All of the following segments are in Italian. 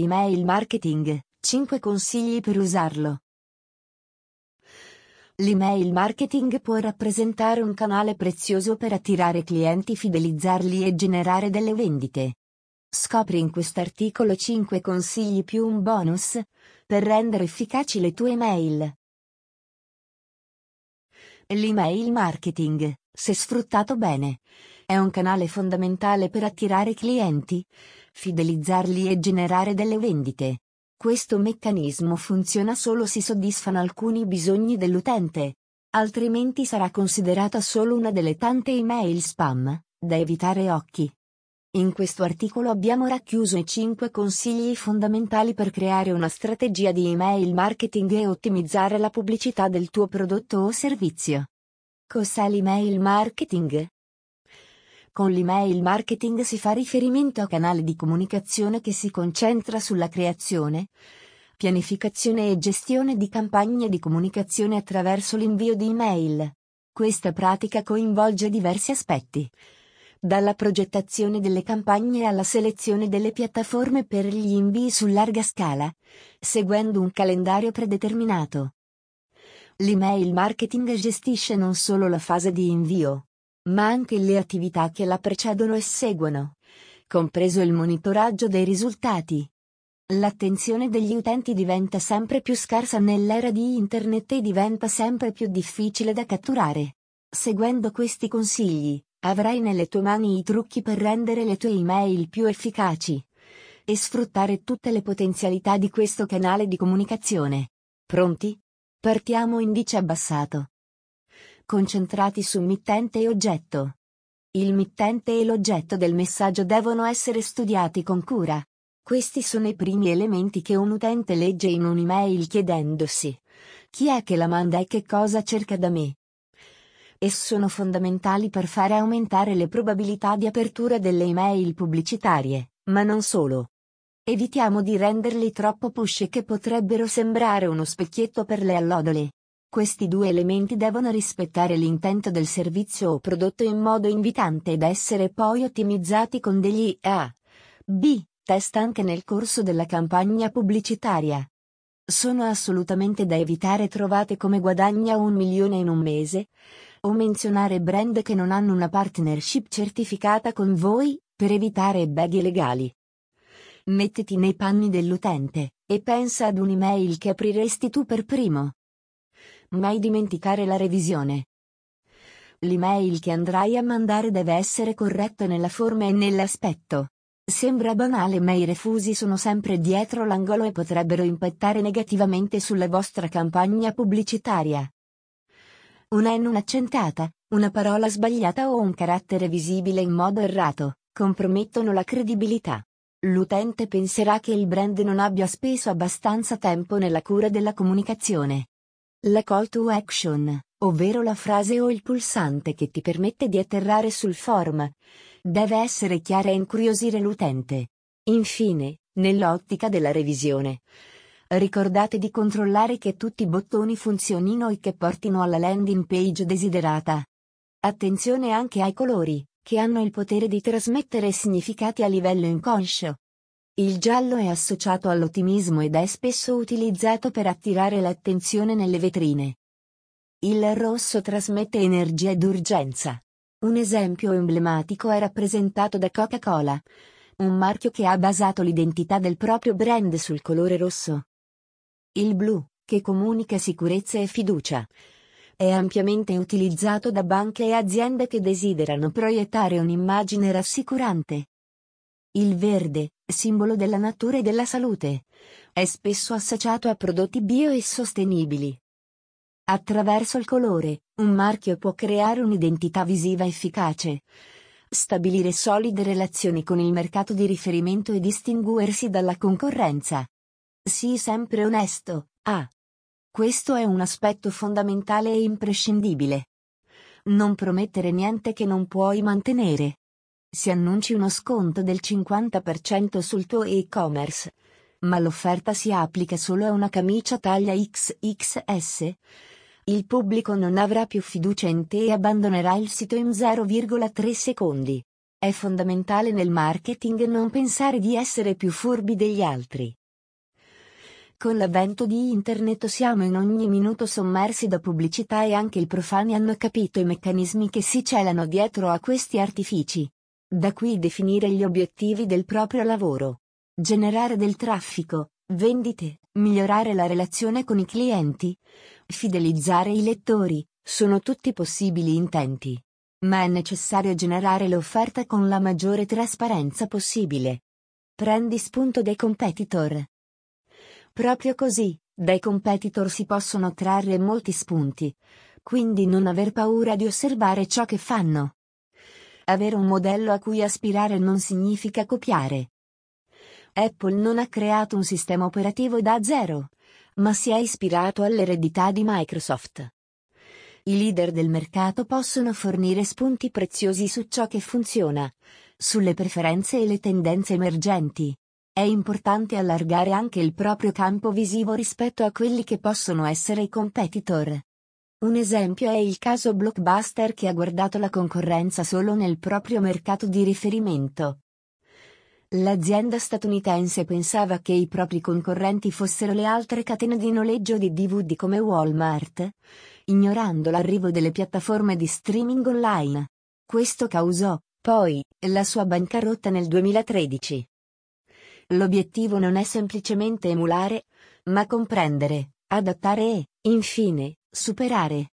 Email marketing, 5 consigli per usarlo. L'email marketing può rappresentare un canale prezioso per attirare clienti, fidelizzarli e generare delle vendite. Scopri in quest'articolo 5 consigli più un bonus per rendere efficaci le tue email. L'email marketing, se sfruttato bene, è un canale fondamentale per attirare clienti, fidelizzarli e generare delle vendite. Questo meccanismo funziona solo se soddisfano alcuni bisogni dell'utente, altrimenti sarà considerata solo una delle tante email spam, da evitare occhi. In questo articolo abbiamo racchiuso i 5 consigli fondamentali per creare una strategia di email marketing e ottimizzare la pubblicità del tuo prodotto o servizio. Cos'è l'email marketing? Con l'email marketing si fa riferimento a canale di comunicazione che si concentra sulla creazione, pianificazione e gestione di campagne di comunicazione attraverso l'invio di email. Questa pratica coinvolge diversi aspetti. Dalla progettazione delle campagne alla selezione delle piattaforme per gli invii su larga scala, seguendo un calendario predeterminato. L'email marketing gestisce non solo la fase di invio, ma anche le attività che la precedono e seguono, compreso il monitoraggio dei risultati. L'attenzione degli utenti diventa sempre più scarsa nell'era di Internet e diventa sempre più difficile da catturare. Seguendo questi consigli, avrai nelle tue mani i trucchi per rendere le tue email più efficaci e sfruttare tutte le potenzialità di questo canale di comunicazione. Pronti? Partiamo indice abbassato concentrati su mittente e oggetto. Il mittente e l'oggetto del messaggio devono essere studiati con cura. Questi sono i primi elementi che un utente legge in un'email chiedendosi chi è che la manda e che cosa cerca da me. E sono fondamentali per fare aumentare le probabilità di apertura delle email pubblicitarie, ma non solo. Evitiamo di renderli troppo push che potrebbero sembrare uno specchietto per le allodole. Questi due elementi devono rispettare l'intento del servizio o prodotto in modo invitante ed essere poi ottimizzati con degli A. B. Test anche nel corso della campagna pubblicitaria. Sono assolutamente da evitare trovate come guadagna un milione in un mese, o menzionare brand che non hanno una partnership certificata con voi, per evitare beghe legali. Mettiti nei panni dell'utente, e pensa ad un'email che apriresti tu per primo. Mai dimenticare la revisione. L'email che andrai a mandare deve essere corretta nella forma e nell'aspetto. Sembra banale ma i refusi sono sempre dietro l'angolo e potrebbero impattare negativamente sulla vostra campagna pubblicitaria. Una N accentata, una parola sbagliata o un carattere visibile in modo errato, compromettono la credibilità. L'utente penserà che il brand non abbia speso abbastanza tempo nella cura della comunicazione. La call to action, ovvero la frase o il pulsante che ti permette di atterrare sul form, deve essere chiara e incuriosire l'utente. Infine, nell'ottica della revisione. Ricordate di controllare che tutti i bottoni funzionino e che portino alla landing page desiderata. Attenzione anche ai colori, che hanno il potere di trasmettere significati a livello inconscio. Il giallo è associato all'ottimismo ed è spesso utilizzato per attirare l'attenzione nelle vetrine. Il rosso trasmette energia ed urgenza. Un esempio emblematico è rappresentato da Coca-Cola, un marchio che ha basato l'identità del proprio brand sul colore rosso. Il blu, che comunica sicurezza e fiducia, è ampiamente utilizzato da banche e aziende che desiderano proiettare un'immagine rassicurante. Il verde, simbolo della natura e della salute, è spesso associato a prodotti bio e sostenibili. Attraverso il colore, un marchio può creare un'identità visiva efficace, stabilire solide relazioni con il mercato di riferimento e distinguersi dalla concorrenza. Sii sempre onesto, ah. Questo è un aspetto fondamentale e imprescindibile. Non promettere niente che non puoi mantenere si annunci uno sconto del 50% sul tuo e-commerce. Ma l'offerta si applica solo a una camicia taglia XXS? Il pubblico non avrà più fiducia in te e abbandonerà il sito in 0,3 secondi. È fondamentale nel marketing non pensare di essere più furbi degli altri. Con l'avvento di Internet siamo in ogni minuto sommersi da pubblicità e anche i profani hanno capito i meccanismi che si celano dietro a questi artifici. Da qui definire gli obiettivi del proprio lavoro. Generare del traffico, vendite, migliorare la relazione con i clienti, fidelizzare i lettori, sono tutti possibili intenti. Ma è necessario generare l'offerta con la maggiore trasparenza possibile. Prendi spunto dai competitor. Proprio così, dai competitor si possono trarre molti spunti. Quindi non aver paura di osservare ciò che fanno. Avere un modello a cui aspirare non significa copiare. Apple non ha creato un sistema operativo da zero, ma si è ispirato all'eredità di Microsoft. I leader del mercato possono fornire spunti preziosi su ciò che funziona, sulle preferenze e le tendenze emergenti, è importante allargare anche il proprio campo visivo rispetto a quelli che possono essere i competitor. Un esempio è il caso Blockbuster che ha guardato la concorrenza solo nel proprio mercato di riferimento. L'azienda statunitense pensava che i propri concorrenti fossero le altre catene di noleggio di DVD come Walmart, ignorando l'arrivo delle piattaforme di streaming online. Questo causò, poi, la sua bancarotta nel 2013. L'obiettivo non è semplicemente emulare, ma comprendere, adattare e, infine, superare.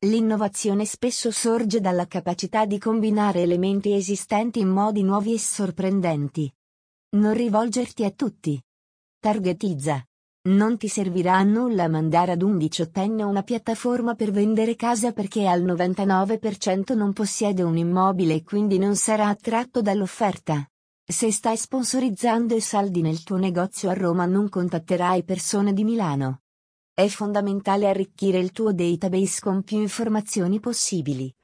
L'innovazione spesso sorge dalla capacità di combinare elementi esistenti in modi nuovi e sorprendenti. Non rivolgerti a tutti. Targetizza. Non ti servirà a nulla mandare ad un diciottenne una piattaforma per vendere casa perché al 99% non possiede un immobile e quindi non sarà attratto dall'offerta. Se stai sponsorizzando i saldi nel tuo negozio a Roma non contatterai persone di Milano. È fondamentale arricchire il tuo database con più informazioni possibili,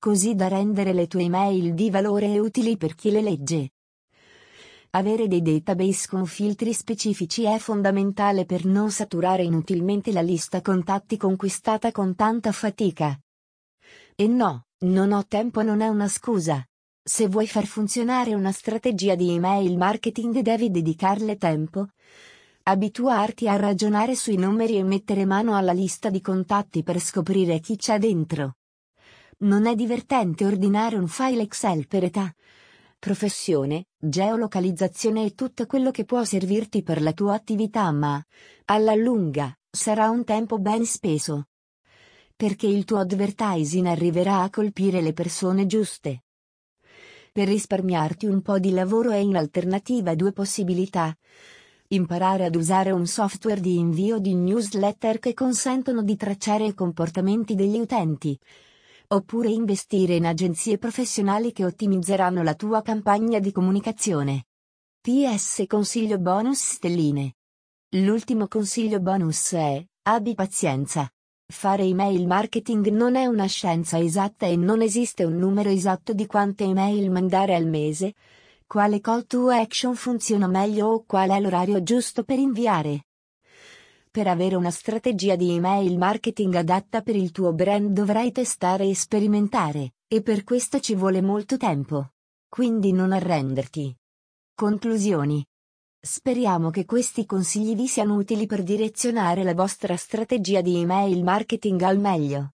così da rendere le tue email di valore e utili per chi le legge. Avere dei database con filtri specifici è fondamentale per non saturare inutilmente la lista contatti conquistata con tanta fatica. E no, non ho tempo non è una scusa. Se vuoi far funzionare una strategia di email marketing devi dedicarle tempo. Abituarti a ragionare sui numeri e mettere mano alla lista di contatti per scoprire chi c'è dentro. Non è divertente ordinare un file Excel per età, professione, geolocalizzazione e tutto quello che può servirti per la tua attività, ma, alla lunga, sarà un tempo ben speso. Perché il tuo advertising arriverà a colpire le persone giuste. Per risparmiarti un po' di lavoro è in alternativa due possibilità. Imparare ad usare un software di invio di newsletter che consentono di tracciare i comportamenti degli utenti. Oppure investire in agenzie professionali che ottimizzeranno la tua campagna di comunicazione. PS Consiglio bonus stelline. L'ultimo consiglio bonus è, abbi pazienza. Fare email marketing non è una scienza esatta e non esiste un numero esatto di quante email mandare al mese, quale call to action funziona meglio o qual è l'orario giusto per inviare. Per avere una strategia di email marketing adatta per il tuo brand dovrai testare e sperimentare, e per questo ci vuole molto tempo. Quindi non arrenderti. Conclusioni. Speriamo che questi consigli vi siano utili per direzionare la vostra strategia di email marketing al meglio.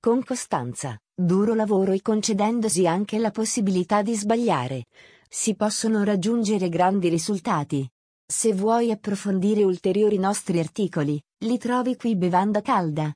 Con costanza, duro lavoro e concedendosi anche la possibilità di sbagliare, si possono raggiungere grandi risultati. Se vuoi approfondire ulteriori nostri articoli, li trovi qui Bevanda Calda.